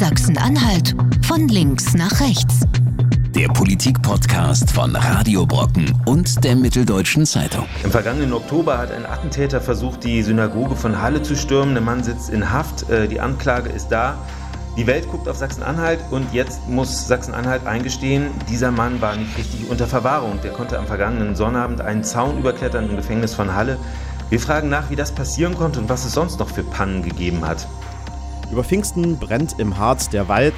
Sachsen-Anhalt von links nach rechts. Der Politik-Podcast von Radio Brocken und der Mitteldeutschen Zeitung. Im vergangenen Oktober hat ein Attentäter versucht, die Synagoge von Halle zu stürmen. Der Mann sitzt in Haft. Äh, die Anklage ist da. Die Welt guckt auf Sachsen-Anhalt und jetzt muss Sachsen-Anhalt eingestehen, dieser Mann war nicht richtig unter Verwahrung. Der konnte am vergangenen Sonnabend einen Zaun überklettern im Gefängnis von Halle. Wir fragen nach, wie das passieren konnte und was es sonst noch für Pannen gegeben hat. Über Pfingsten brennt im Harz der Wald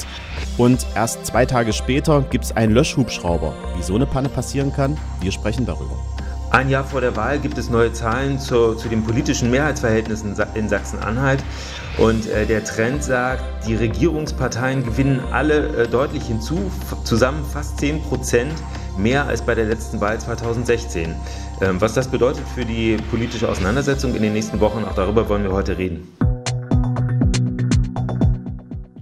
und erst zwei Tage später gibt es einen Löschhubschrauber. Wie so eine Panne passieren kann, wir sprechen darüber. Ein Jahr vor der Wahl gibt es neue Zahlen zu, zu den politischen Mehrheitsverhältnissen in Sachsen-Anhalt. Und äh, der Trend sagt, die Regierungsparteien gewinnen alle äh, deutlich hinzu, zusammen fast 10 Prozent mehr als bei der letzten Wahl 2016. Ähm, was das bedeutet für die politische Auseinandersetzung in den nächsten Wochen, auch darüber wollen wir heute reden.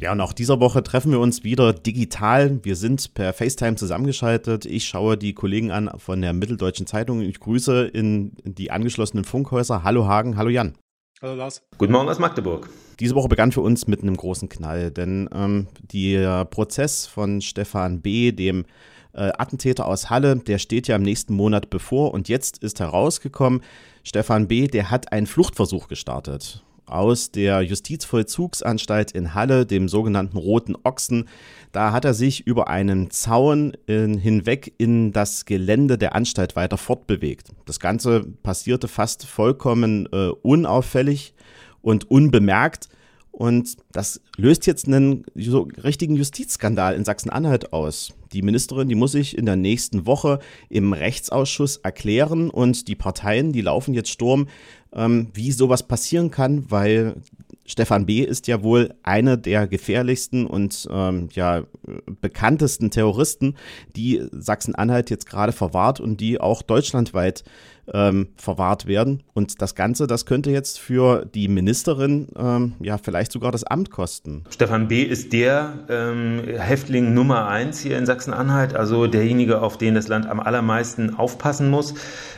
Ja, und auch dieser Woche treffen wir uns wieder digital. Wir sind per FaceTime zusammengeschaltet. Ich schaue die Kollegen an von der Mitteldeutschen Zeitung. Ich grüße in die angeschlossenen Funkhäuser. Hallo Hagen, hallo Jan. Hallo Lars. Guten Morgen aus Magdeburg. Diese Woche begann für uns mit einem großen Knall, denn ähm, der Prozess von Stefan B., dem äh, Attentäter aus Halle, der steht ja im nächsten Monat bevor und jetzt ist herausgekommen, Stefan B., der hat einen Fluchtversuch gestartet aus der Justizvollzugsanstalt in Halle, dem sogenannten Roten Ochsen. Da hat er sich über einen Zaun in, hinweg in das Gelände der Anstalt weiter fortbewegt. Das Ganze passierte fast vollkommen äh, unauffällig und unbemerkt. Und das löst jetzt einen so richtigen Justizskandal in Sachsen-Anhalt aus. Die Ministerin, die muss sich in der nächsten Woche im Rechtsausschuss erklären und die Parteien, die laufen jetzt Sturm, ähm, wie sowas passieren kann, weil Stefan B. ist ja wohl einer der gefährlichsten und ähm, ja, bekanntesten Terroristen, die Sachsen-Anhalt jetzt gerade verwahrt und die auch deutschlandweit ähm, verwahrt werden. Und das Ganze, das könnte jetzt für die Ministerin ähm, ja vielleicht sogar das Amt kosten. Stefan B. ist der ähm, Häftling Nummer eins hier in Sachsen-Anhalt, also derjenige, auf den das Land am allermeisten aufpassen muss,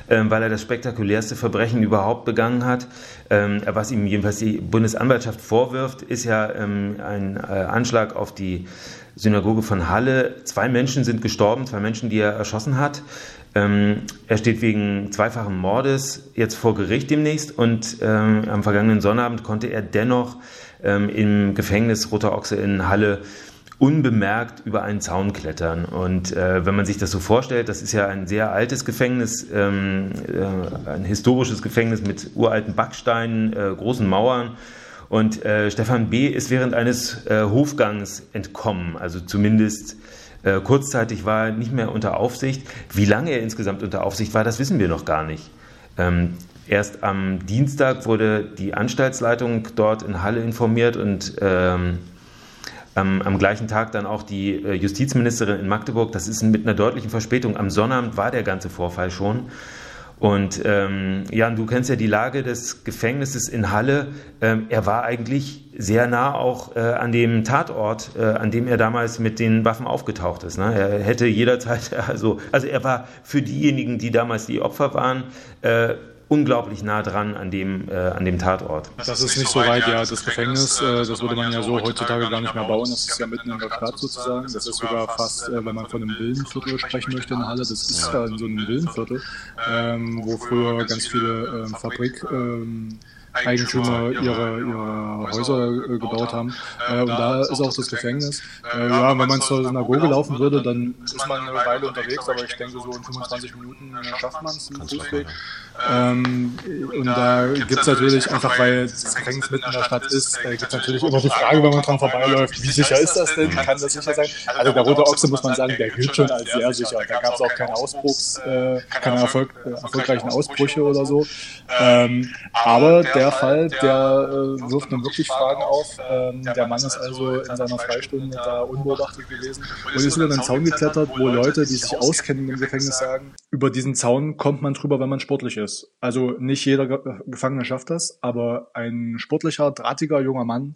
ähm, weil er das spektakulärste Verbrechen überhaupt begangen hat. Ähm, was ihm jedenfalls die Bundesanwaltschaft vorwirft, ist ja ähm, ein äh, Anschlag auf die Synagoge von Halle. Zwei Menschen sind gestorben, zwei Menschen, die er erschossen hat. Ähm, er steht wegen zweifachen Mordes jetzt vor Gericht demnächst und ähm, am vergangenen Sonnabend konnte er dennoch ähm, im Gefängnis Roter Ochse in Halle unbemerkt über einen Zaun klettern. Und äh, wenn man sich das so vorstellt, das ist ja ein sehr altes Gefängnis, ähm, äh, ein historisches Gefängnis mit uralten Backsteinen, äh, großen Mauern. Und äh, Stefan B. ist während eines äh, Hofgangs entkommen, also zumindest äh, kurzzeitig war er nicht mehr unter Aufsicht. Wie lange er insgesamt unter Aufsicht war, das wissen wir noch gar nicht. Ähm, erst am Dienstag wurde die Anstaltsleitung dort in Halle informiert und ähm, am, am, gleichen Tag dann auch die äh, Justizministerin in Magdeburg. Das ist mit einer deutlichen Verspätung. Am Sonnabend war der ganze Vorfall schon. Und ähm, Jan, du kennst ja die Lage des Gefängnisses in Halle. Ähm, er war eigentlich sehr nah auch äh, an dem Tatort, äh, an dem er damals mit den Waffen aufgetaucht ist. Ne? Er hätte jederzeit, also, also er war für diejenigen, die damals die Opfer waren, äh, unglaublich nah dran an dem, äh, an dem Tatort. Das ist nicht so weit, ja. Das Gefängnis, äh, das würde man ja so heutzutage gar nicht mehr bauen. Das ist ja mitten in der Stadt sozusagen. Das ist sogar fast, äh, wenn man von einem Villenviertel sprechen möchte in Halle, das ist ja in so einem Villenviertel, ähm, wo früher ganz viele ähm, Fabrik... Ähm, Eigentümer ihre, ihre Häuser äh, gebaut haben. Äh, und da ist auch das Gefängnis. Äh, ja, wenn man zur Synagoge laufen würde, dann ist man eine Weile unterwegs, aber ich denke, so in 25 Minuten schafft man es Fußweg. Ähm, und da gibt es natürlich einfach, weil das Gefängnis mitten in der Stadt ist, äh, gibt es natürlich immer die Frage, wenn man dran vorbeiläuft, wie sicher ist das denn? Kann das sicher sein? Also der Rote Ochse, muss man sagen, der gilt schon als sehr sicher. Da gab es auch keine Ausbruchs, äh, keine Erfolg, äh, erfolgreichen Ausbrüche oder so. Ähm, aber der Fall, der äh, wirft nun wirklich Fragen auf. Ähm, der Mann ist also in seiner Freistunde da unbeobachtet gewesen und ist über einen Zaun geklettert, wo Leute, die sich auskennen im Gefängnis, sagen, über diesen Zaun kommt man drüber, wenn man sportlich ist. Also nicht jeder Gefangene schafft das, aber ein sportlicher, drahtiger junger Mann,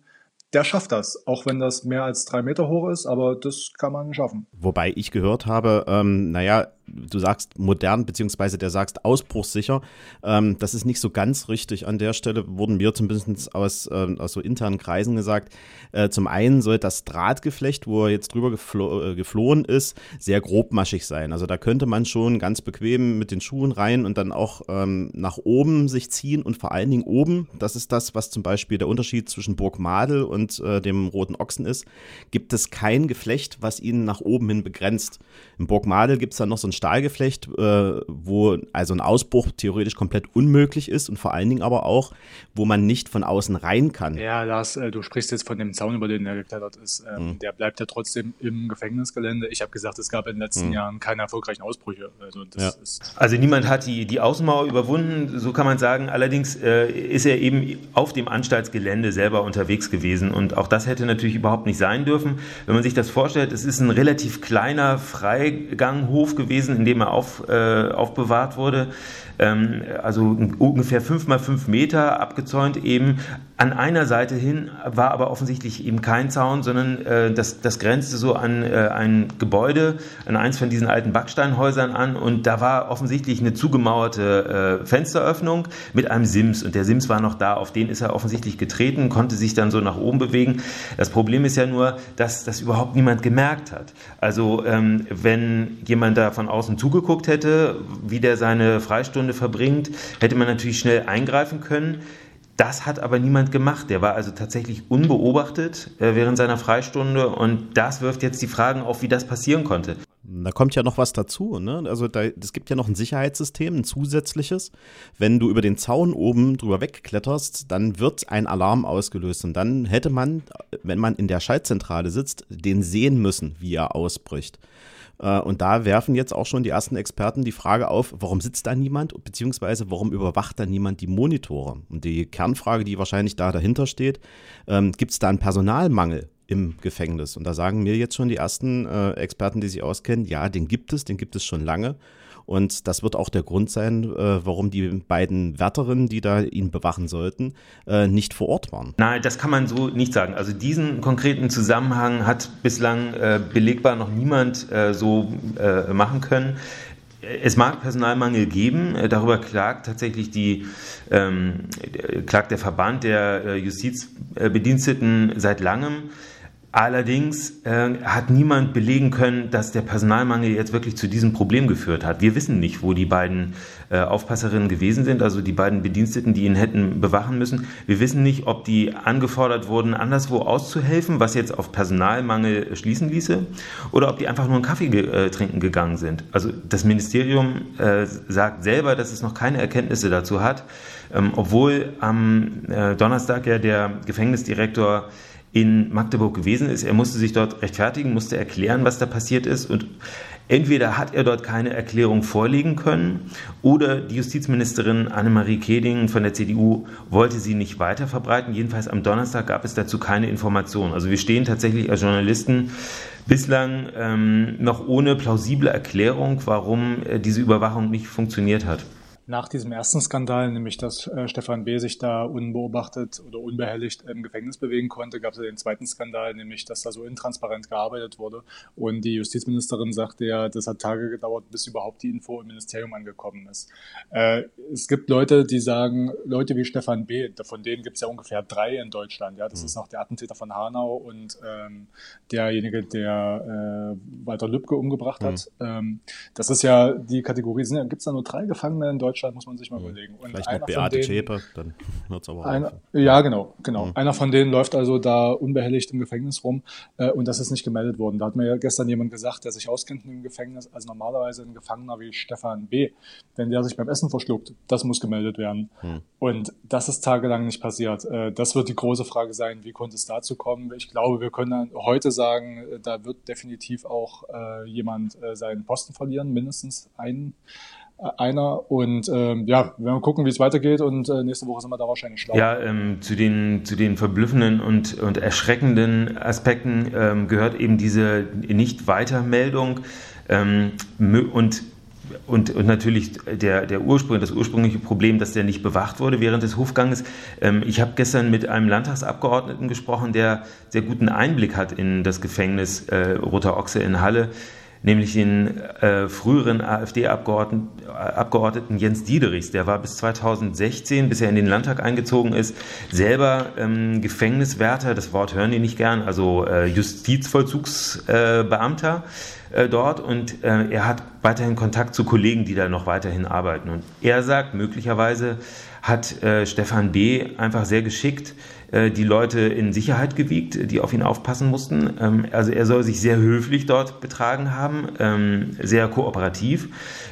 der schafft das, auch wenn das mehr als drei Meter hoch ist, aber das kann man schaffen. Wobei ich gehört habe, ähm, naja, du sagst modern, beziehungsweise der sagst ausbruchssicher. Ähm, das ist nicht so ganz richtig an der Stelle, wurden mir zumindest aus, äh, aus so internen Kreisen gesagt. Äh, zum einen soll das Drahtgeflecht, wo er jetzt drüber geflo äh, geflohen ist, sehr grobmaschig sein. Also da könnte man schon ganz bequem mit den Schuhen rein und dann auch ähm, nach oben sich ziehen und vor allen Dingen oben, das ist das, was zum Beispiel der Unterschied zwischen Burg Madel und äh, dem Roten Ochsen ist, gibt es kein Geflecht, was ihn nach oben hin begrenzt. Im Burg Madel gibt es dann noch so ein Stahlgeflecht, äh, wo also ein Ausbruch theoretisch komplett unmöglich ist und vor allen Dingen aber auch, wo man nicht von außen rein kann. Ja, Lars, äh, du sprichst jetzt von dem Zaun, über den er geklettert ist. Ähm, mhm. Der bleibt ja trotzdem im Gefängnisgelände. Ich habe gesagt, es gab in den letzten mhm. Jahren keine erfolgreichen Ausbrüche. Also, ja. also, niemand hat die, die Außenmauer überwunden, so kann man sagen. Allerdings äh, ist er eben auf dem Anstaltsgelände selber unterwegs gewesen und auch das hätte natürlich überhaupt nicht sein dürfen. Wenn man sich das vorstellt, es ist ein relativ kleiner Freiganghof gewesen, in dem er auf, äh, aufbewahrt wurde. Ähm, also ungefähr fünf mal fünf Meter abgezäunt eben. An einer Seite hin war aber offensichtlich eben kein Zaun, sondern äh, das, das grenzte so an äh, ein Gebäude, an eins von diesen alten Backsteinhäusern an und da war offensichtlich eine zugemauerte äh, Fensteröffnung mit einem Sims und der Sims war noch da, auf den ist er offensichtlich getreten, konnte sich dann so nach oben bewegen. Das Problem ist ja nur, dass das überhaupt niemand gemerkt hat. Also ähm, wenn jemand da von außen zugeguckt hätte, wie der seine Freistunde verbringt, hätte man natürlich schnell eingreifen können. Das hat aber niemand gemacht. Der war also tatsächlich unbeobachtet äh, während seiner Freistunde und das wirft jetzt die Fragen auf, wie das passieren konnte. Da kommt ja noch was dazu. Ne? Also es gibt ja noch ein Sicherheitssystem, ein zusätzliches. Wenn du über den Zaun oben drüber wegkletterst, dann wird ein Alarm ausgelöst und dann hätte man, wenn man in der Schaltzentrale sitzt, den sehen müssen, wie er ausbricht. Äh, und da werfen jetzt auch schon die ersten Experten die Frage auf, warum sitzt da niemand, beziehungsweise warum überwacht da niemand die Monitore? Und die Kernfrage, die wahrscheinlich da dahinter steht, ähm, gibt es da einen Personalmangel? im Gefängnis. Und da sagen mir jetzt schon die ersten äh, Experten, die sich auskennen, ja, den gibt es, den gibt es schon lange. Und das wird auch der Grund sein, äh, warum die beiden Wärterinnen, die da ihn bewachen sollten, äh, nicht vor Ort waren. Nein, das kann man so nicht sagen. Also diesen konkreten Zusammenhang hat bislang äh, belegbar noch niemand äh, so äh, machen können. Es mag Personalmangel geben, äh, darüber klagt tatsächlich die, ähm, klagt der Verband der Justizbediensteten seit langem. Allerdings äh, hat niemand belegen können, dass der Personalmangel jetzt wirklich zu diesem Problem geführt hat. Wir wissen nicht, wo die beiden äh, Aufpasserinnen gewesen sind, also die beiden Bediensteten, die ihn hätten bewachen müssen. Wir wissen nicht, ob die angefordert wurden, anderswo auszuhelfen, was jetzt auf Personalmangel schließen ließe, oder ob die einfach nur einen Kaffee ge äh, trinken gegangen sind. Also das Ministerium äh, sagt selber, dass es noch keine Erkenntnisse dazu hat, ähm, obwohl am äh, Donnerstag ja der Gefängnisdirektor in Magdeburg gewesen ist. Er musste sich dort rechtfertigen, musste erklären, was da passiert ist und Entweder hat er dort keine Erklärung vorlegen können oder die Justizministerin Annemarie Keding von der CDU wollte sie nicht weiter verbreiten. Jedenfalls am Donnerstag gab es dazu keine Informationen. Also wir stehen tatsächlich als Journalisten bislang ähm, noch ohne plausible Erklärung, warum äh, diese Überwachung nicht funktioniert hat nach diesem ersten Skandal, nämlich dass äh, Stefan B. sich da unbeobachtet oder unbehelligt im Gefängnis bewegen konnte, gab es ja den zweiten Skandal, nämlich dass da so intransparent gearbeitet wurde. Und die Justizministerin sagte ja, das hat Tage gedauert, bis überhaupt die Info im Ministerium angekommen ist. Äh, es gibt Leute, die sagen, Leute wie Stefan B., von denen gibt es ja ungefähr drei in Deutschland. Ja, Das mhm. ist noch der Attentäter von Hanau und ähm, derjenige, der äh, Walter Lübcke umgebracht mhm. hat. Ähm, das ist ja die Kategorie, gibt es da nur drei Gefangene in Deutschland? Deutschland, muss man sich mal überlegen. Und Vielleicht noch Beate Zschäpe, dann hört es aber einer, Ja, genau, genau. Mhm. Einer von denen läuft also da unbehelligt im Gefängnis rum äh, und das ist nicht gemeldet worden. Da hat mir ja gestern jemand gesagt, der sich auskennt im Gefängnis, also normalerweise ein Gefangener wie Stefan B., wenn der sich beim Essen verschluckt, das muss gemeldet werden. Mhm. Und das ist tagelang nicht passiert. Äh, das wird die große Frage sein, wie konnte es dazu kommen? Ich glaube, wir können heute sagen, äh, da wird definitiv auch äh, jemand äh, seinen Posten verlieren, mindestens einen einer. Und ähm, ja, wir werden gucken, wie es weitergeht und äh, nächste Woche sind wir da wahrscheinlich schlau. Ja, ähm, zu, den, zu den verblüffenden und, und erschreckenden Aspekten ähm, gehört eben diese Nicht-Weitermeldung ähm, und und, und natürlich der, der Ursprung, das ursprüngliche Problem, dass der nicht bewacht wurde während des Hofganges. Ähm, ich habe gestern mit einem Landtagsabgeordneten gesprochen, der sehr guten Einblick hat in das Gefängnis äh, Roter Ochse in Halle nämlich den äh, früheren AfD-Abgeordneten Jens Diederichs. Der war bis 2016, bis er in den Landtag eingezogen ist, selber ähm, Gefängniswärter, das Wort hören die nicht gern, also äh, Justizvollzugsbeamter äh, dort und äh, er hat weiterhin Kontakt zu Kollegen, die da noch weiterhin arbeiten. Und er sagt, möglicherweise hat äh, Stefan B. einfach sehr geschickt die Leute in Sicherheit gewiegt, die auf ihn aufpassen mussten. Ähm, also er soll sich sehr höflich dort betragen haben, ähm, sehr kooperativ.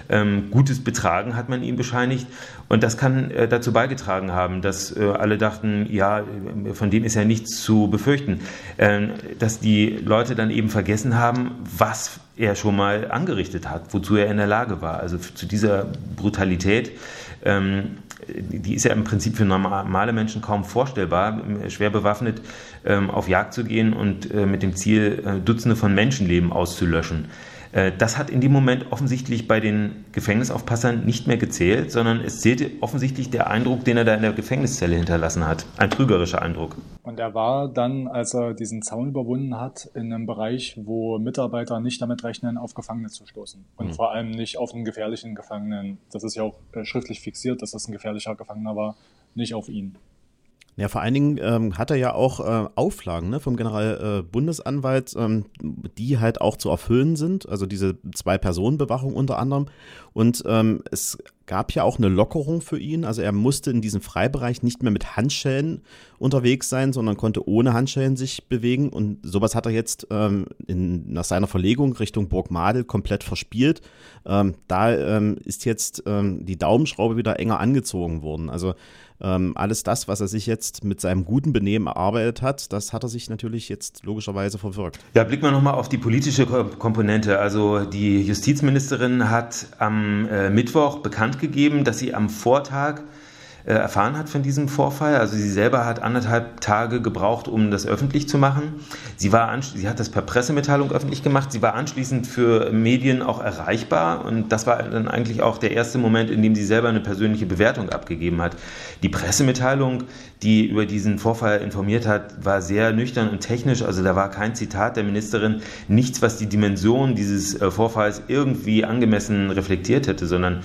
Ähm, gutes Betragen hat man ihm bescheinigt. Und das kann äh, dazu beigetragen haben, dass äh, alle dachten, ja, von dem ist ja nichts zu befürchten. Dass die Leute dann eben vergessen haben, was er schon mal angerichtet hat, wozu er in der Lage war. Also zu dieser Brutalität die ist ja im Prinzip für normale Menschen kaum vorstellbar, schwer bewaffnet ähm, auf Jagd zu gehen und äh, mit dem Ziel, äh, Dutzende von Menschenleben auszulöschen. Äh, das hat in dem Moment offensichtlich bei den Gefängnisaufpassern nicht mehr gezählt, sondern es zählte offensichtlich der Eindruck, den er da in der Gefängniszelle hinterlassen hat. Ein trügerischer Eindruck. Und er war dann, als er diesen Zaun überwunden hat, in einem Bereich, wo Mitarbeiter nicht damit rechnen, auf Gefangene zu stoßen. Und mhm. vor allem nicht auf einen gefährlichen Gefangenen. Das ist ja auch äh, schriftlich fixiert, dass das ein gefährlicher Gefangener war, nicht auf ihn. Ja, vor allen Dingen ähm, hat er ja auch äh, Auflagen ne, vom Generalbundesanwalt, äh, ähm, die halt auch zu erfüllen sind. Also diese Zwei-Personen-Bewachung unter anderem. Und ähm, es gab ja auch eine Lockerung für ihn. Also er musste in diesem Freibereich nicht mehr mit Handschellen unterwegs sein, sondern konnte ohne Handschellen sich bewegen. Und sowas hat er jetzt ähm, in, nach seiner Verlegung Richtung Burg Madel komplett verspielt. Ähm, da ähm, ist jetzt die Daumenschraube wieder enger angezogen worden. Also ähm, alles das, was er sich jetzt mit seinem guten Benehmen erarbeitet hat, das hat er sich natürlich jetzt logischerweise verwirkt. Ja, blicken wir nochmal auf die politische Komponente. Also die Justizministerin hat am äh, Mittwoch bekannt gegeben, dass sie am Vortag erfahren hat von diesem Vorfall. Also sie selber hat anderthalb Tage gebraucht, um das öffentlich zu machen. Sie, war sie hat das per Pressemitteilung öffentlich gemacht. Sie war anschließend für Medien auch erreichbar und das war dann eigentlich auch der erste Moment, in dem sie selber eine persönliche Bewertung abgegeben hat. Die Pressemitteilung, die über diesen Vorfall informiert hat, war sehr nüchtern und technisch. Also da war kein Zitat der Ministerin, nichts, was die Dimension dieses äh, Vorfalls irgendwie angemessen reflektiert hätte, sondern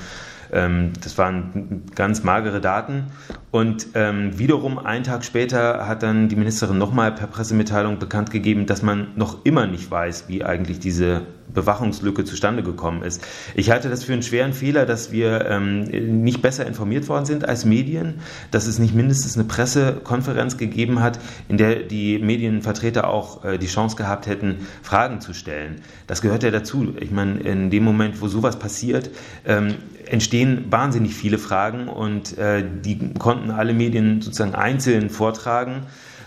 ähm, das waren ganz magere Daten. Und ähm, wiederum einen Tag später hat dann die Ministerin nochmal per Pressemitteilung bekannt gegeben, dass man noch immer nicht weiß, wie eigentlich diese Bewachungslücke zustande gekommen ist. Ich halte das für einen schweren Fehler, dass wir ähm, nicht besser informiert worden sind als Medien, dass es nicht mindestens eine Pressekonferenz gegeben hat, in der die Medienvertreter auch äh, die Chance gehabt hätten, Fragen zu stellen. Das gehört ja dazu. Ich meine, in dem Moment, wo sowas passiert, ähm, entstehen wahnsinnig viele Fragen und äh, die konnten alle Medien sozusagen einzeln vortragen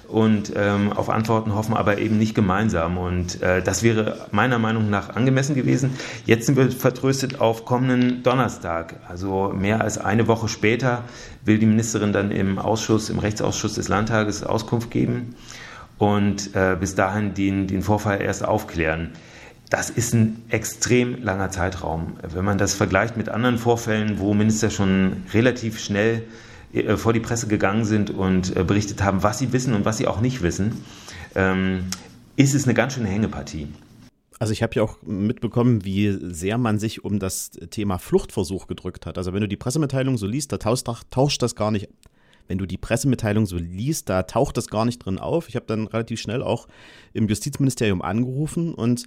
und ähm, auf Antworten hoffen, aber eben nicht gemeinsam. Und äh, das wäre meiner Meinung nach angemessen gewesen. Jetzt sind wir vertröstet auf kommenden Donnerstag. Also mehr als eine Woche später will die Ministerin dann im Ausschuss, im Rechtsausschuss des Landtages Auskunft geben und äh, bis dahin den, den Vorfall erst aufklären. Das ist ein extrem langer Zeitraum. Wenn man das vergleicht mit anderen Vorfällen, wo Minister schon relativ schnell äh, vor die Presse gegangen sind und äh, berichtet haben, was sie wissen und was sie auch nicht wissen, ähm, ist es eine ganz schöne Hängepartie. Also ich habe ja auch mitbekommen, wie sehr man sich um das Thema Fluchtversuch gedrückt hat. Also wenn du die Pressemitteilung so liest, da tauscht, tauscht das gar nicht. Wenn du die Pressemitteilung so liest, da taucht das gar nicht drin auf. Ich habe dann relativ schnell auch im Justizministerium angerufen und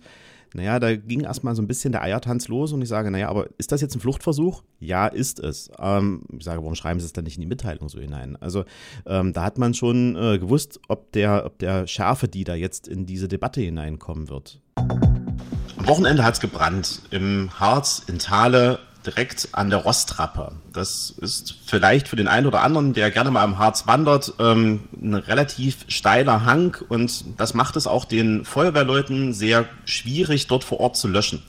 naja, da ging erstmal so ein bisschen der Eiertanz los und ich sage, naja, aber ist das jetzt ein Fluchtversuch? Ja, ist es. Ähm, ich sage, warum schreiben Sie es dann nicht in die Mitteilung so hinein? Also ähm, da hat man schon äh, gewusst, ob der, ob der Schärfe, die da jetzt in diese Debatte hineinkommen wird. Am Wochenende hat es gebrannt. Im Harz, in Thale, direkt an der Rostrappe. Das ist vielleicht für den einen oder anderen, der gerne mal am Harz wandert, ähm, ein relativ steiler Hang und das macht es auch den Feuerwehrleuten sehr schwierig, dort vor Ort zu löschen.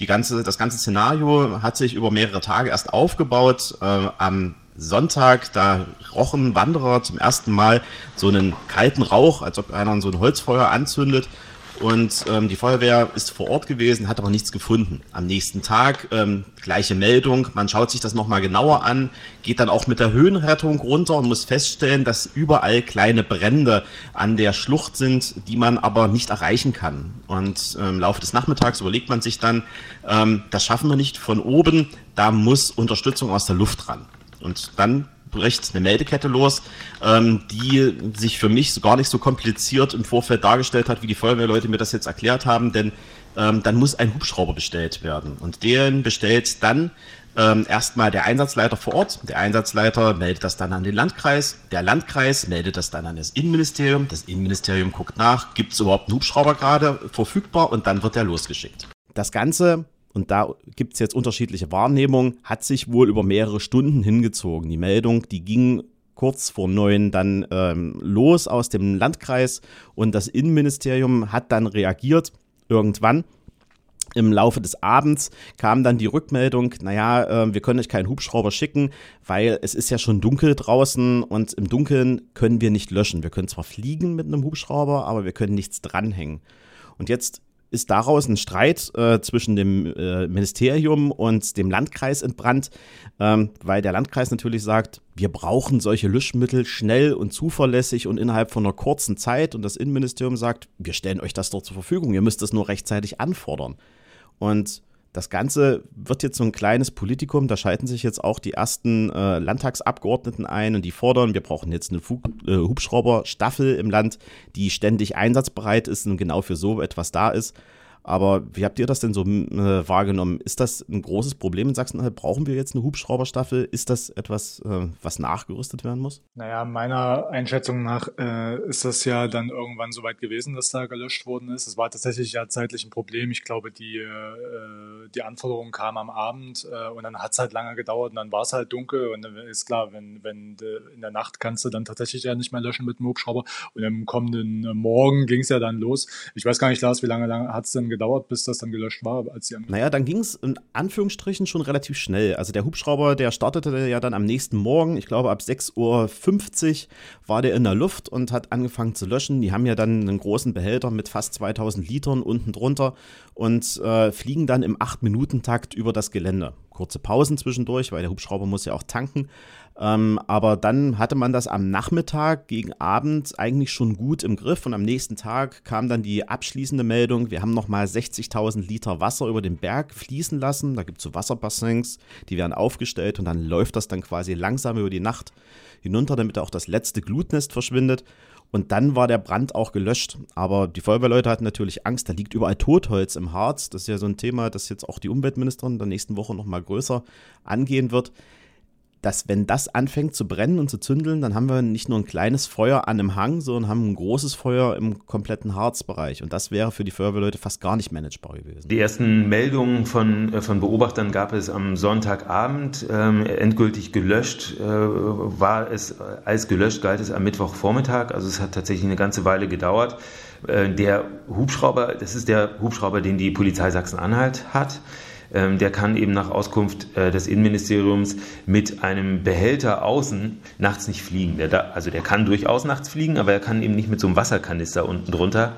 Die ganze, das ganze Szenario hat sich über mehrere Tage erst aufgebaut. Äh, am Sonntag, da rochen Wanderer zum ersten Mal so einen kalten Rauch, als ob einer so ein Holzfeuer anzündet. Und ähm, die Feuerwehr ist vor Ort gewesen, hat aber nichts gefunden. Am nächsten Tag ähm, gleiche Meldung, man schaut sich das nochmal genauer an, geht dann auch mit der Höhenrettung runter und muss feststellen, dass überall kleine Brände an der Schlucht sind, die man aber nicht erreichen kann. Und ähm, im Laufe des Nachmittags überlegt man sich dann, ähm, das schaffen wir nicht von oben, da muss Unterstützung aus der Luft ran. Und dann bricht eine Meldekette los, ähm, die sich für mich gar nicht so kompliziert im Vorfeld dargestellt hat, wie die Feuerwehrleute mir das jetzt erklärt haben, denn ähm, dann muss ein Hubschrauber bestellt werden. Und den bestellt dann ähm, erstmal der Einsatzleiter vor Ort. Der Einsatzleiter meldet das dann an den Landkreis. Der Landkreis meldet das dann an das Innenministerium. Das Innenministerium guckt nach, gibt es überhaupt einen Hubschrauber gerade verfügbar und dann wird er losgeschickt. Das Ganze und da gibt es jetzt unterschiedliche Wahrnehmungen, hat sich wohl über mehrere Stunden hingezogen. Die Meldung, die ging kurz vor neun dann ähm, los aus dem Landkreis und das Innenministerium hat dann reagiert irgendwann. Im Laufe des Abends kam dann die Rückmeldung, naja, äh, wir können euch keinen Hubschrauber schicken, weil es ist ja schon dunkel draußen und im Dunkeln können wir nicht löschen. Wir können zwar fliegen mit einem Hubschrauber, aber wir können nichts dranhängen. Und jetzt ist daraus ein Streit äh, zwischen dem äh, Ministerium und dem Landkreis entbrannt, ähm, weil der Landkreis natürlich sagt, wir brauchen solche Löschmittel schnell und zuverlässig und innerhalb von einer kurzen Zeit. Und das Innenministerium sagt, wir stellen euch das doch zur Verfügung, ihr müsst es nur rechtzeitig anfordern. Und das Ganze wird jetzt so ein kleines Politikum. Da schalten sich jetzt auch die ersten äh, Landtagsabgeordneten ein und die fordern, wir brauchen jetzt eine Fug äh, Hubschrauberstaffel im Land, die ständig einsatzbereit ist und genau für so etwas da ist. Aber wie habt ihr das denn so äh, wahrgenommen? Ist das ein großes Problem in Sachsen-Anhalt? Brauchen wir jetzt eine Hubschrauberstaffel? Ist das etwas, äh, was nachgerüstet werden muss? Naja, meiner Einschätzung nach äh, ist das ja dann irgendwann so weit gewesen, dass da gelöscht worden ist. Es war tatsächlich ja zeitlich ein Problem. Ich glaube, die, äh, die Anforderungen kamen am Abend äh, und dann hat es halt lange gedauert und dann war es halt dunkel und dann ist klar, wenn, wenn in der Nacht kannst du dann tatsächlich ja nicht mehr löschen mit dem Hubschrauber und am kommenden Morgen ging es ja dann los. Ich weiß gar nicht, Lars, wie lange, lange hat es denn gedauert? Gedauert, bis das dann gelöscht war, als sie Naja, dann ging es in Anführungsstrichen schon relativ schnell. Also der Hubschrauber, der startete ja dann am nächsten Morgen, ich glaube ab 6.50 Uhr war der in der Luft und hat angefangen zu löschen. Die haben ja dann einen großen Behälter mit fast 2000 Litern unten drunter und äh, fliegen dann im 8-Minuten-Takt über das Gelände. Kurze Pausen zwischendurch, weil der Hubschrauber muss ja auch tanken. Ähm, aber dann hatte man das am Nachmittag gegen Abend eigentlich schon gut im Griff und am nächsten Tag kam dann die abschließende Meldung, wir haben nochmal 60.000 Liter Wasser über den Berg fließen lassen. Da gibt es so Wasserbassins, die werden aufgestellt und dann läuft das dann quasi langsam über die Nacht hinunter, damit auch das letzte Glutnest verschwindet. Und dann war der Brand auch gelöscht. Aber die Feuerwehrleute hatten natürlich Angst, da liegt überall Totholz im Harz. Das ist ja so ein Thema, das jetzt auch die Umweltministerin in der nächsten Woche nochmal größer angehen wird dass wenn das anfängt zu brennen und zu zündeln, dann haben wir nicht nur ein kleines Feuer an einem Hang, sondern haben ein großes Feuer im kompletten Harzbereich. Und das wäre für die Feuerwehrleute fast gar nicht managebar gewesen. Die ersten Meldungen von, äh, von Beobachtern gab es am Sonntagabend. Ähm, endgültig gelöscht äh, war es, als gelöscht galt es am Mittwochvormittag. Also es hat tatsächlich eine ganze Weile gedauert. Äh, der Hubschrauber, das ist der Hubschrauber, den die Polizei Sachsen-Anhalt hat. Ähm, der kann eben nach Auskunft äh, des Innenministeriums mit einem Behälter außen nachts nicht fliegen. Der da, also der kann durchaus nachts fliegen, aber er kann eben nicht mit so einem Wasserkanister unten drunter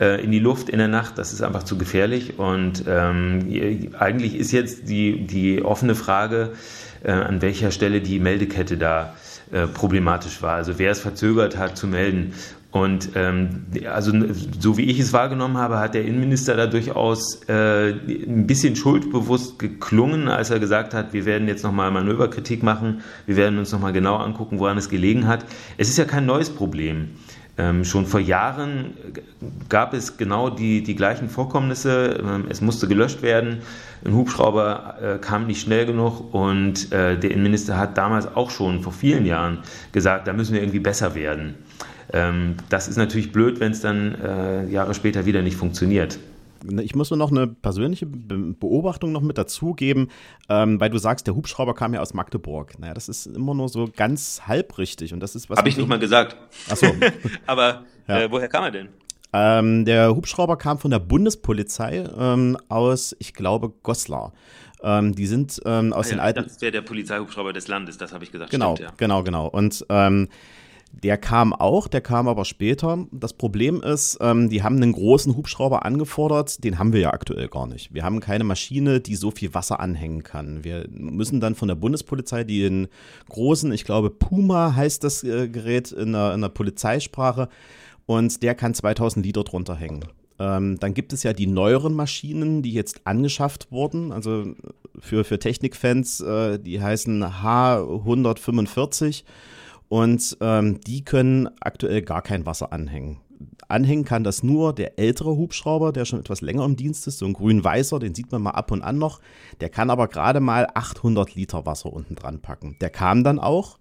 äh, in die Luft in der Nacht. Das ist einfach zu gefährlich. Und ähm, eigentlich ist jetzt die, die offene Frage, äh, an welcher Stelle die Meldekette da äh, problematisch war. Also wer es verzögert hat zu melden. Und ähm, also so wie ich es wahrgenommen habe, hat der Innenminister da durchaus äh, ein bisschen schuldbewusst geklungen, als er gesagt hat, wir werden jetzt nochmal Manöverkritik machen, wir werden uns nochmal genau angucken, woran es gelegen hat. Es ist ja kein neues Problem. Ähm, schon vor Jahren gab es genau die, die gleichen Vorkommnisse. Ähm, es musste gelöscht werden. Ein Hubschrauber äh, kam nicht schnell genug und äh, der Innenminister hat damals auch schon vor vielen Jahren gesagt, da müssen wir irgendwie besser werden. Ähm, das ist natürlich blöd, wenn es dann äh, Jahre später wieder nicht funktioniert. Ich muss nur noch eine persönliche Beobachtung noch mit dazugeben, ähm, weil du sagst, der Hubschrauber kam ja aus Magdeburg. Naja, das ist immer nur so ganz halbrichtig und das ist was. Habe ich nicht mal gesagt. Achso. Aber ja. äh, woher kam er denn? Ähm, der Hubschrauber kam von der Bundespolizei ähm, aus, ich glaube, Goslar. Ähm, die sind ähm, aus ah, ja, den alten. Das wäre der Polizeihubschrauber des Landes, das habe ich gesagt. Genau, Stimmt, ja. genau, genau. Und ähm, Der kam auch, der kam aber später. Das Problem ist, ähm, die haben einen großen Hubschrauber angefordert, den haben wir ja aktuell gar nicht. Wir haben keine Maschine, die so viel Wasser anhängen kann. Wir müssen dann von der Bundespolizei die in großen, ich glaube Puma heißt das äh, Gerät in der, in der Polizeisprache, und der kann 2000 Liter drunter hängen. Ähm, dann gibt es ja die neueren Maschinen, die jetzt angeschafft wurden, also für, für Technikfans, äh, die heißen H145 und ähm, die können aktuell gar kein Wasser anhängen. Anhängen kann das nur der ältere Hubschrauber, der schon etwas länger im Dienst ist, so ein grün-weißer, den sieht man mal ab und an noch. Der kann aber gerade mal 800 Liter Wasser unten dran packen. Der kam dann auch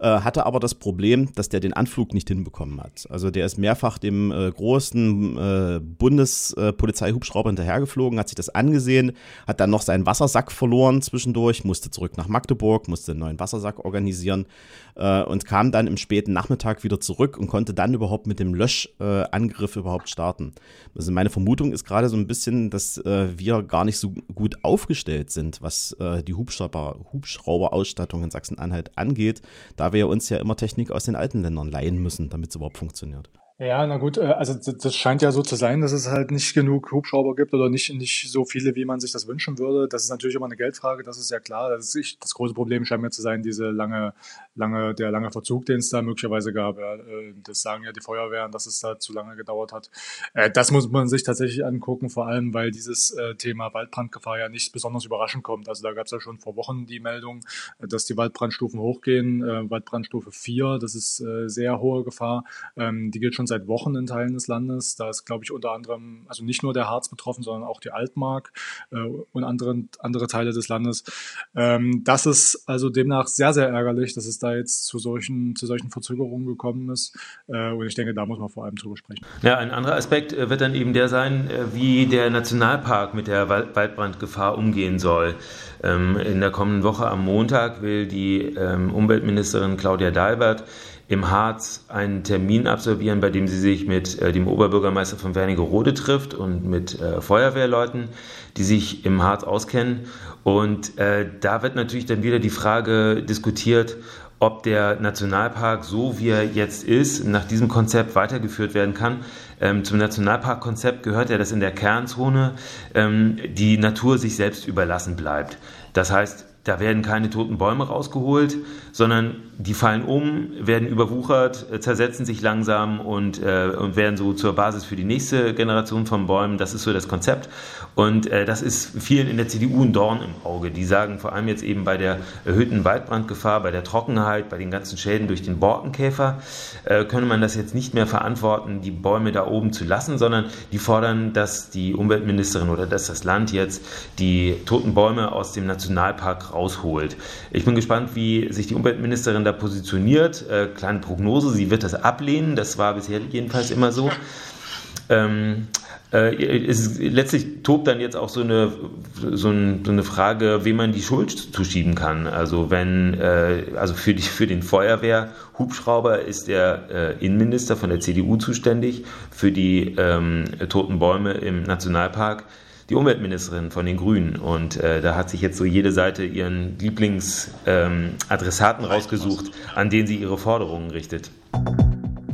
äh, hatte aber das Problem, dass der den Anflug nicht hinbekommen hat. Also der ist mehrfach dem äh, großen äh, Bundespolizeihubschrauber hinterhergeflogen, hat sich das angesehen, hat dann noch seinen Wassersack verloren zwischendurch, musste zurück nach Magdeburg, musste einen neuen Wassersack organisieren äh, und kam dann im späten Nachmittag wieder zurück und konnte dann überhaupt mit dem Löschangriff überhaupt starten. Also meine Vermutung ist gerade so ein bisschen, dass äh, wir gar nicht so gut aufgestellt sind, was äh, die Hubschrauber, Hubschrauberausstattung in Sachsen-Anhalt angeht, da wir uns ja immer Technik aus den alten Ländern leihen müssen, damit es überhaupt funktioniert. Ja, na gut, äh, also das scheint ja so zu sein, dass es halt nicht genug Hubschrauber gibt oder nicht, nicht so viele, wie man sich das wünschen würde. Das ist natürlich immer eine Geldfrage, das ist ja klar. Das, ist, das große Problem scheint mir zu sein, diese lange, lange, der lange Verzug, den es da möglicherweise gab. Äh, das sagen ja die Feuerwehren, dass es da zu lange gedauert hat. Äh, das muss man sich tatsächlich angucken, vor allem, weil dieses Thema Waldbrandgefahr ja nicht besonders überraschend kommt. Also da gab es ja schon vor Wochen die Meldung, dass die Waldbrandstufen hochgehen. Waldbrandstufe 4, das ist sehr hohe Gefahr. Ähm, die gilt schon seit Wochen in Teilen des Landes. Da ist, glaube ich, unter anderem, also nicht nur der Harz betroffen, sondern auch die Altmark äh, und andere, andere Teile des Landes. Ähm, das ist also demnach sehr, sehr ärgerlich, dass es da jetzt zu solchen, zu solchen Verzögerungen gekommen ist. Äh, und ich denke, da muss man vor allem drüber sprechen. Ja, ein anderer Aspekt äh, wird dann eben der sein, äh, wie der Nationalpark mit der Waldbrandgefahr umgehen soll. Ähm, in der kommenden Woche am Montag will die ähm, Umweltministerin Claudia Dalbert im Harz einen Termin absolvieren, bei dem sie sich mit äh, dem Oberbürgermeister von Wernigerode trifft und mit äh, Feuerwehrleuten, die sich im Harz auskennen. Und äh, da wird natürlich dann wieder die Frage diskutiert, ob der Nationalpark, so wie er jetzt ist, nach diesem Konzept weitergeführt werden kann. Ähm, zum Nationalparkkonzept gehört ja, dass in der Kernzone ähm, die Natur sich selbst überlassen bleibt. Das heißt, da werden keine toten Bäume rausgeholt, sondern die fallen um, werden überwuchert, äh, zersetzen sich langsam und, äh, und werden so zur Basis für die nächste Generation von Bäumen. Das ist so das Konzept. Und äh, das ist vielen in der CDU ein Dorn im Auge. Die sagen vor allem jetzt eben bei der erhöhten Waldbrandgefahr, bei der Trockenheit, bei den ganzen Schäden durch den Borkenkäfer, äh, könne man das jetzt nicht mehr verantworten, die Bäume da oben zu lassen, sondern die fordern, dass die Umweltministerin oder dass das Land jetzt die toten Bäume aus dem Nationalpark rausholt. Ich bin gespannt, wie sich die Umweltministerin da positioniert. Äh, kleine Prognose, sie wird das ablehnen. Das war bisher jedenfalls immer so. Ähm, äh, ist, letztlich tobt dann jetzt auch so eine, so, ein, so, eine Frage, wem man die Schuld zuschieben kann. Also wenn, äh, also für, die, für den Feuerwehrhubschrauber ist der äh, Innenminister von der CDU zuständig, für die ähm, toten Bäume im Nationalpark die Umweltministerin von den Grünen. Und äh, da hat sich jetzt so jede Seite ihren Lieblingsadressaten ähm, rausgesucht, an den sie ihre Forderungen richtet.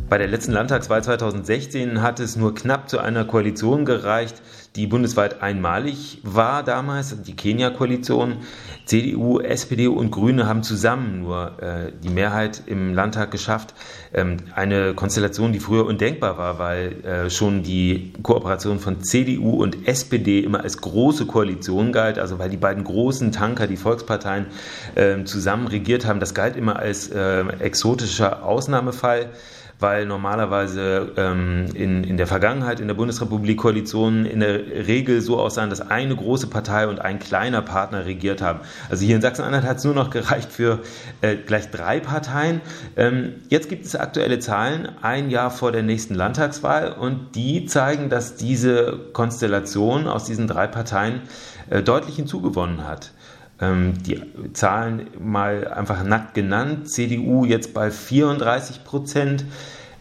Bei der letzten Landtagswahl 2016 hat es nur knapp zu einer Koalition gereicht, die bundesweit einmalig war damals, die Kenia-Koalition. CDU, SPD und Grüne haben zusammen nur äh, die Mehrheit im Landtag geschafft. Ähm, eine Konstellation, die früher undenkbar war, weil äh, schon die Kooperation von CDU und SPD immer als große Koalition galt, also weil die beiden großen Tanker, die Volksparteien, äh, zusammen regiert haben. Das galt immer als äh, exotischer Ausnahmefall weil normalerweise ähm, in, in der Vergangenheit in der Bundesrepublik Koalitionen in der Regel so aussahen, dass eine große Partei und ein kleiner Partner regiert haben. Also hier in Sachsen-Anhalt hat es nur noch gereicht für äh, gleich drei Parteien. Ähm, jetzt gibt es aktuelle Zahlen, ein Jahr vor der nächsten Landtagswahl und die zeigen, dass diese Konstellation aus diesen drei Parteien äh, deutlich hinzugewonnen hat. Ähm, die Zahlen mal einfach nackt genannt. CDU jetzt bei 34 Prozent.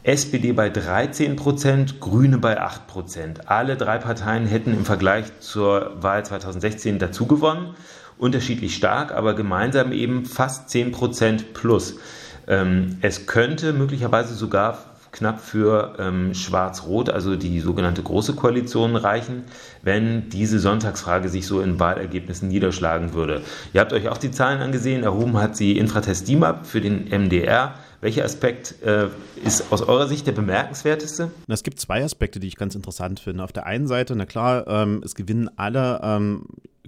SPD bei 13 Prozent, Grüne bei 8 Prozent. Alle drei Parteien hätten im Vergleich zur Wahl 2016 dazugewonnen. Unterschiedlich stark, aber gemeinsam eben fast 10 Prozent plus. Ähm, es könnte möglicherweise sogar knapp für ähm, Schwarz-Rot, also die sogenannte Große Koalition, reichen, wenn diese Sonntagsfrage sich so in Wahlergebnissen niederschlagen würde. Ihr habt euch auch die Zahlen angesehen. Erhoben hat sie Infratest DIMAP für den MDR. Welcher Aspekt äh, ist aus eurer Sicht der bemerkenswerteste? Es gibt zwei Aspekte, die ich ganz interessant finde. Auf der einen Seite, na klar, ähm, es gewinnen alle ähm,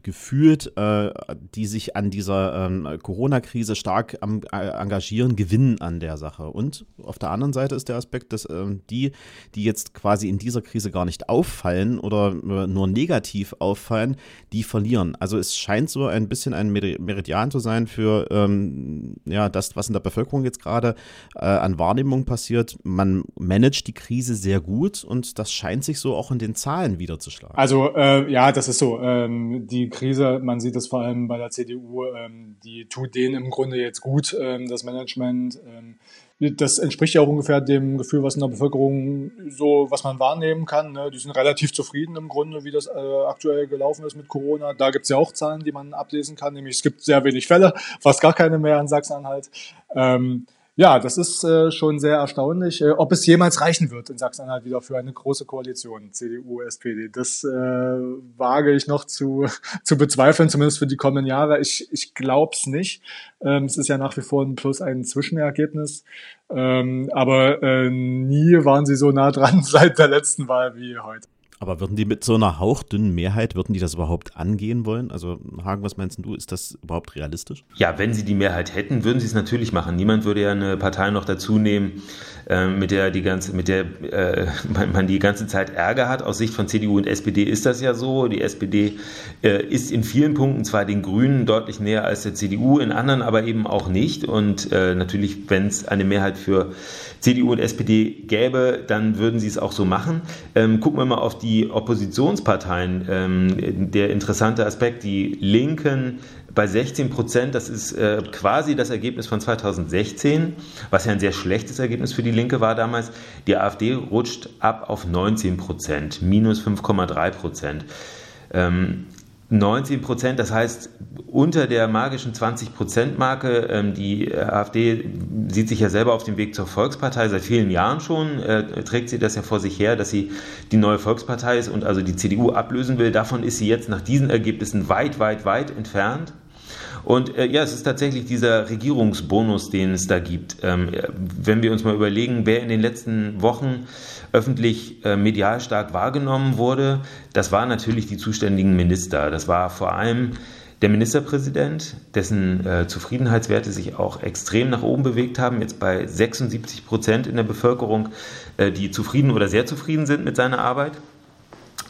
gefühlt, äh, die sich an dieser ähm, Corona-Krise stark am, äh, engagieren, gewinnen an der Sache. Und auf der anderen Seite ist der Aspekt, dass äh, die, die jetzt quasi in dieser Krise gar nicht auffallen oder äh, nur negativ auffallen, die verlieren. Also es scheint so ein bisschen ein Meridian zu sein für ähm, ja, das, was in der Bevölkerung jetzt gerade äh, an Wahrnehmung passiert. Man managt die Krise sehr gut und das scheint sich so auch in den Zahlen wiederzuschlagen. Also äh, ja, das ist so. Ähm, die Krise, man sieht es vor allem bei der CDU, ähm, die tut denen im Grunde jetzt gut, ähm, das Management. Ähm, das entspricht ja auch ungefähr dem Gefühl, was in der Bevölkerung so, was man wahrnehmen kann. Ne? Die sind relativ zufrieden im Grunde, wie das äh, aktuell gelaufen ist mit Corona. Da gibt es ja auch Zahlen, die man ablesen kann, nämlich es gibt sehr wenig Fälle, fast gar keine mehr in Sachsen-Anhalt. Ähm, ja, das ist äh, schon sehr erstaunlich. Äh, ob es jemals reichen wird in Sachsen-Anhalt wieder für eine große Koalition, CDU, SPD, das äh, wage ich noch zu, zu bezweifeln, zumindest für die kommenden Jahre. Ich, ich glaube es nicht. Ähm, es ist ja nach wie vor ein plus ein Zwischenergebnis. Ähm, aber äh, nie waren sie so nah dran seit der letzten Wahl wie heute. Aber würden die mit so einer hauchdünnen Mehrheit, würden die das überhaupt angehen wollen? Also Hagen, was meinst du, ist das überhaupt realistisch? Ja, wenn sie die Mehrheit hätten, würden sie es natürlich machen. Niemand würde ja eine Partei noch dazu nehmen, äh, mit der die ganze, mit der äh, man die ganze Zeit Ärger hat. Aus Sicht von CDU und SPD ist das ja so. Die SPD äh, ist in vielen Punkten zwar den Grünen deutlich näher als der CDU, in anderen aber eben auch nicht. Und äh, natürlich, wenn es eine Mehrheit für CDU und SPD gäbe, dann würden sie es auch so machen. Ähm, gucken wir mal auf die Oppositionsparteien. Ähm, der interessante Aspekt, die Linken bei 16 Prozent, das ist äh, quasi das Ergebnis von 2016, was ja ein sehr schlechtes Ergebnis für die Linke war damals. Die AfD rutscht ab auf 19 Prozent, minus 5,3 Prozent. Ähm, 19 Prozent, das heißt unter der magischen 20 Prozent Marke. Ähm, die AfD sieht sich ja selber auf dem Weg zur Volkspartei seit vielen Jahren schon, äh, trägt sie das ja vor sich her, dass sie die neue Volkspartei ist und also die CDU ablösen will. Davon ist sie jetzt nach diesen Ergebnissen weit, weit, weit entfernt. Und äh, ja, es ist tatsächlich dieser Regierungsbonus, den es da gibt. Ähm, wenn wir uns mal überlegen, wer in den letzten Wochen öffentlich äh, medial stark wahrgenommen wurde, das waren natürlich die zuständigen Minister. Das war vor allem der Ministerpräsident, dessen äh, Zufriedenheitswerte sich auch extrem nach oben bewegt haben, jetzt bei 76 Prozent in der Bevölkerung, äh, die zufrieden oder sehr zufrieden sind mit seiner Arbeit.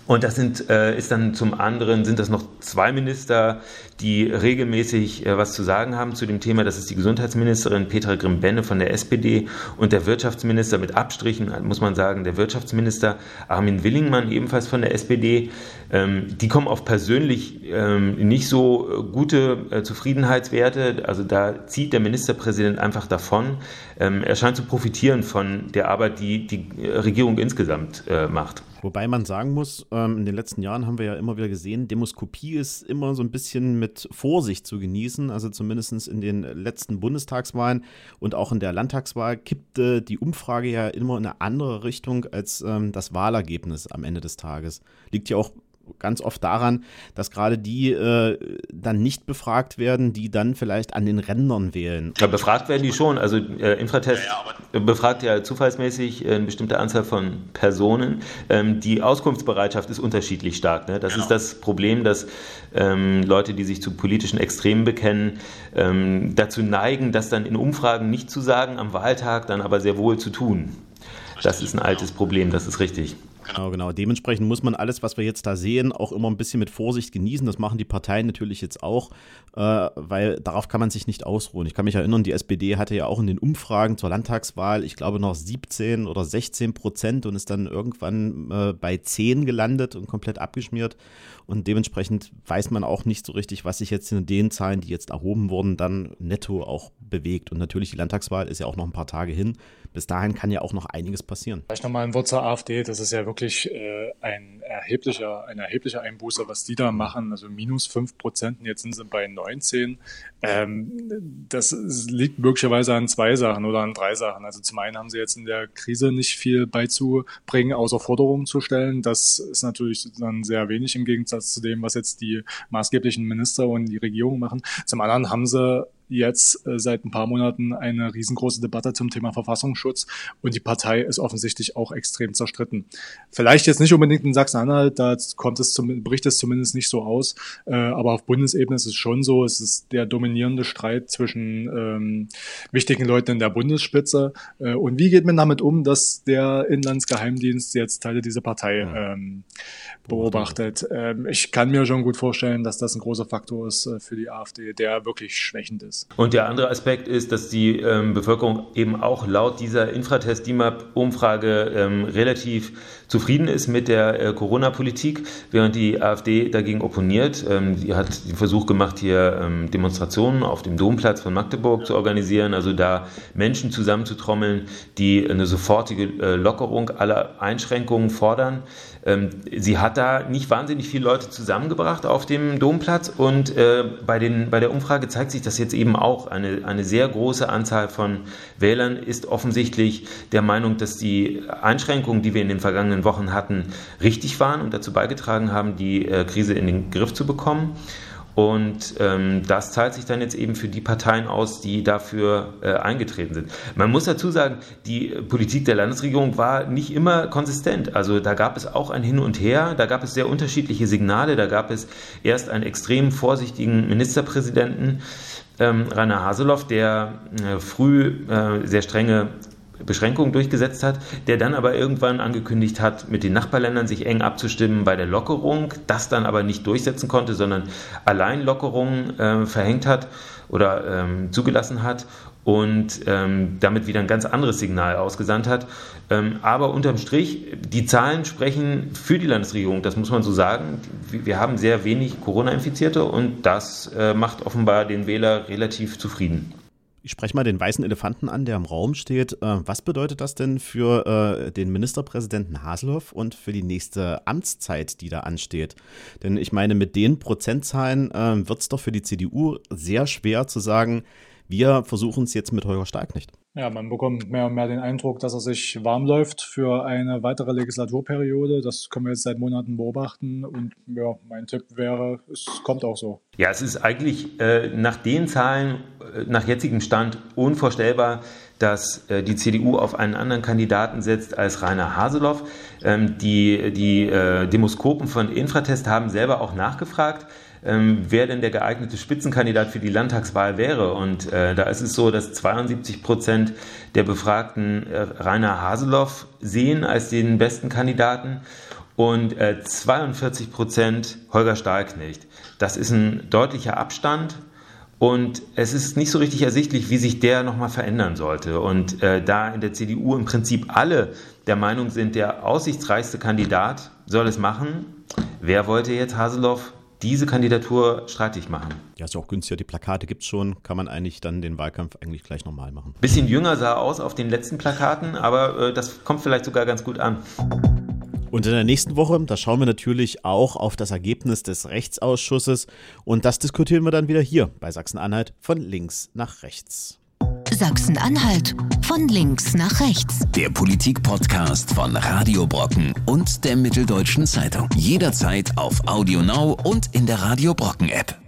Und das sind, äh, ist dann zum anderen, sind das noch zwei Minister, die regelmäßig äh, was zu sagen haben zu dem Thema. Das ist die Gesundheitsministerin Petra Grimm-Benne von der SPD und der Wirtschaftsminister mit Abstrichen, muss man sagen, der Wirtschaftsminister Armin Willingmann, ebenfalls von der SPD. Ähm, die kommen auf persönlich ähm, nicht so gute äh, Zufriedenheitswerte. Also da zieht der Ministerpräsident einfach davon. Ähm, er scheint zu profitieren von der Arbeit, die die Regierung insgesamt äh, macht. Wobei man sagen muss, ähm, in den letzten Jahren haben wir ja immer wieder gesehen, Demoskopie ist immer so ein bisschen mit Vorsicht zu genießen. Also zumindest in den letzten Bundestagswahlen und auch in der Landtagswahl kippte die Umfrage ja immer in eine andere Richtung als ähm, das Wahlergebnis am Ende des Tages. Liegt ja auch ganz oft daran, dass gerade die äh, dann nicht befragt werden, die dann vielleicht an den Rändern wählen. Ja, befragt werden die schon. Also äh, Infratest ja, ja, befragt ja zufallsmäßig äh, eine bestimmte Anzahl von Personen. Ähm, die Auskunftsbereitschaft ist unterschiedlich stark. Ne? Das genau. ist das Problem, dass ähm, Leute, die sich zu politischen Extremen bekennen, ähm, dazu neigen, das dann in Umfragen nicht zu sagen, am Wahltag dann aber sehr wohl zu tun. Das ist ein altes Problem, das ist richtig. Genau, genau. Dementsprechend muss man alles, was wir jetzt da sehen, auch immer ein bisschen mit Vorsicht genießen. Das machen die Parteien natürlich jetzt auch, weil darauf kann man sich nicht ausruhen. Ich kann mich erinnern, die SPD hatte ja auch in den Umfragen zur Landtagswahl, ich glaube, noch 17 oder 16 Prozent und ist dann irgendwann äh, bei 10 gelandet und komplett abgeschmiert. Und dementsprechend weiß man auch nicht so richtig, was sich jetzt in den Zahlen, die jetzt erhoben wurden, dann netto auch bewegt. Und natürlich, die Landtagswahl ist ja auch noch ein paar Tage hin. Bis dahin kann ja auch noch einiges passieren. Vielleicht nochmal ein Wort zur AfD. Das ist ja wirklich äh, ein erheblicher, ein erheblicher Einbuße, was die da machen. Also minus fünf Prozent, jetzt sind sie bei 19. Ähm, das liegt möglicherweise an zwei Sachen oder an drei Sachen. Also zum einen haben sie jetzt in der Krise nicht viel beizubringen, außer Forderungen zu stellen. Das ist natürlich dann sehr wenig im Gegensatz zu dem, was jetzt die maßgeblichen Minister und die Regierung machen. Zum anderen haben sie jetzt äh, seit ein paar Monaten eine riesengroße Debatte zum Thema Verfassungsschutz und die Partei ist offensichtlich auch extrem zerstritten. Vielleicht jetzt nicht unbedingt in Sachsen-Anhalt, da kommt es zum, bricht es zumindest nicht so aus, äh, aber auf Bundesebene ist es schon so, es ist der dominierende Streit zwischen ähm, wichtigen Leuten in der Bundesspitze äh, und wie geht man damit um, dass der Inlandsgeheimdienst jetzt Teile dieser Partei ähm, beobachtet. Ähm, ich kann mir schon gut vorstellen, dass das ein großer Faktor ist äh, für die AfD, der wirklich schwächend ist ist. Und der andere Aspekt ist, dass die ähm, Bevölkerung eben auch laut dieser Infratest-DIMAP-Umfrage ähm, relativ zufrieden ist mit der äh, Corona-Politik, während die AfD dagegen opponiert. Ähm, die hat den Versuch gemacht, hier ähm, Demonstrationen auf dem Domplatz von Magdeburg zu organisieren, also da Menschen zusammenzutrommeln, die eine sofortige äh, Lockerung aller Einschränkungen fordern. Ähm, sie hat da nicht wahnsinnig viele Leute zusammengebracht auf dem Domplatz und äh, bei, den, bei der Umfrage zeigt sich das jetzt eben auch. Eine, eine sehr große Anzahl von Wählern ist offensichtlich der Meinung, dass die Einschränkungen, die wir in den vergangenen Wochen hatten, richtig waren und dazu beigetragen haben, die äh, Krise in den Griff zu bekommen. Und ähm, das zahlt sich dann jetzt eben für die Parteien aus, die dafür äh, eingetreten sind. Man muss dazu sagen, die Politik der Landesregierung war nicht immer konsistent. Also da gab es auch ein Hin und Her, da gab es sehr unterschiedliche Signale, da gab es erst einen extrem vorsichtigen Ministerpräsidenten, ähm, Rainer Haseloff, der äh, früh äh, sehr strenge Beschränkungen durchgesetzt hat, der dann aber irgendwann angekündigt hat, mit den Nachbarländern sich eng abzustimmen bei der Lockerung, das dann aber nicht durchsetzen konnte, sondern allein Lockerungen äh, verhängt hat oder ähm, zugelassen hat und ähm, damit wieder ein ganz anderes Signal ausgesandt hat. Ähm, aber unterm Strich, die Zahlen sprechen für die Landesregierung, das muss man so sagen. Wir haben sehr wenig Corona-Infizierte und das äh, macht offenbar den Wähler relativ zufrieden. Ich spreche mal den weißen Elefanten an, der im Raum steht. Äh, was bedeutet das denn für äh, den Ministerpräsidenten Haselhoff und für die nächste Amtszeit, die da ansteht? Denn ich meine, mit den Prozentzahlen äh, wird es doch für die CDU sehr schwer zu sagen, wir versuchen es jetzt mit Holger Starknecht. Ja, man bekommt mehr und mehr den Eindruck, dass er sich warm läuft für eine weitere Legislaturperiode. Das können wir jetzt seit Monaten beobachten. Und ja, mein Tipp wäre, es kommt auch so. Ja, es ist eigentlich äh, nach den Zahlen, äh, nach jetzigem Stand unvorstellbar, dass äh, die CDU auf einen anderen Kandidaten setzt als Rainer Haseloff. Ähm, die die äh, Demoskopen von Infratest haben selber auch nachgefragt ähm, wer denn der geeignete Spitzenkandidat für die Landtagswahl wäre. Und äh, da ist es so, dass 72 Prozent der Befragten Rainer Haseloff sehen als den besten Kandidaten und äh, 42 Prozent Holger Stahlknecht. Das ist ein deutlicher Abstand. Und es ist nicht so richtig ersichtlich, wie sich der nochmal verändern sollte. Und äh, da in der CDU im Prinzip alle der Meinung sind, der aussichtsreichste Kandidat soll es machen, wer wollte jetzt Haseloff diese Kandidatur streitig machen. Ja, ist auch günstiger. Die Plakate gibt es schon. Kann man eigentlich dann den Wahlkampf eigentlich gleich nochmal machen. Bisschen jünger sah aus auf den letzten Plakaten, aber äh, das kommt vielleicht sogar ganz gut an. Und in der nächsten Woche, da schauen wir natürlich auch auf das Ergebnis des Rechtsausschusses und das diskutieren wir dann wieder hier bei Sachsen-Anhalt von links nach rechts. Sachsen-Anhalt von links nach rechts. Der Politik-Podcast von Radio Brocken und der Mitteldeutschen Zeitung. Jederzeit auf Audio Now und in der Radio Brocken App.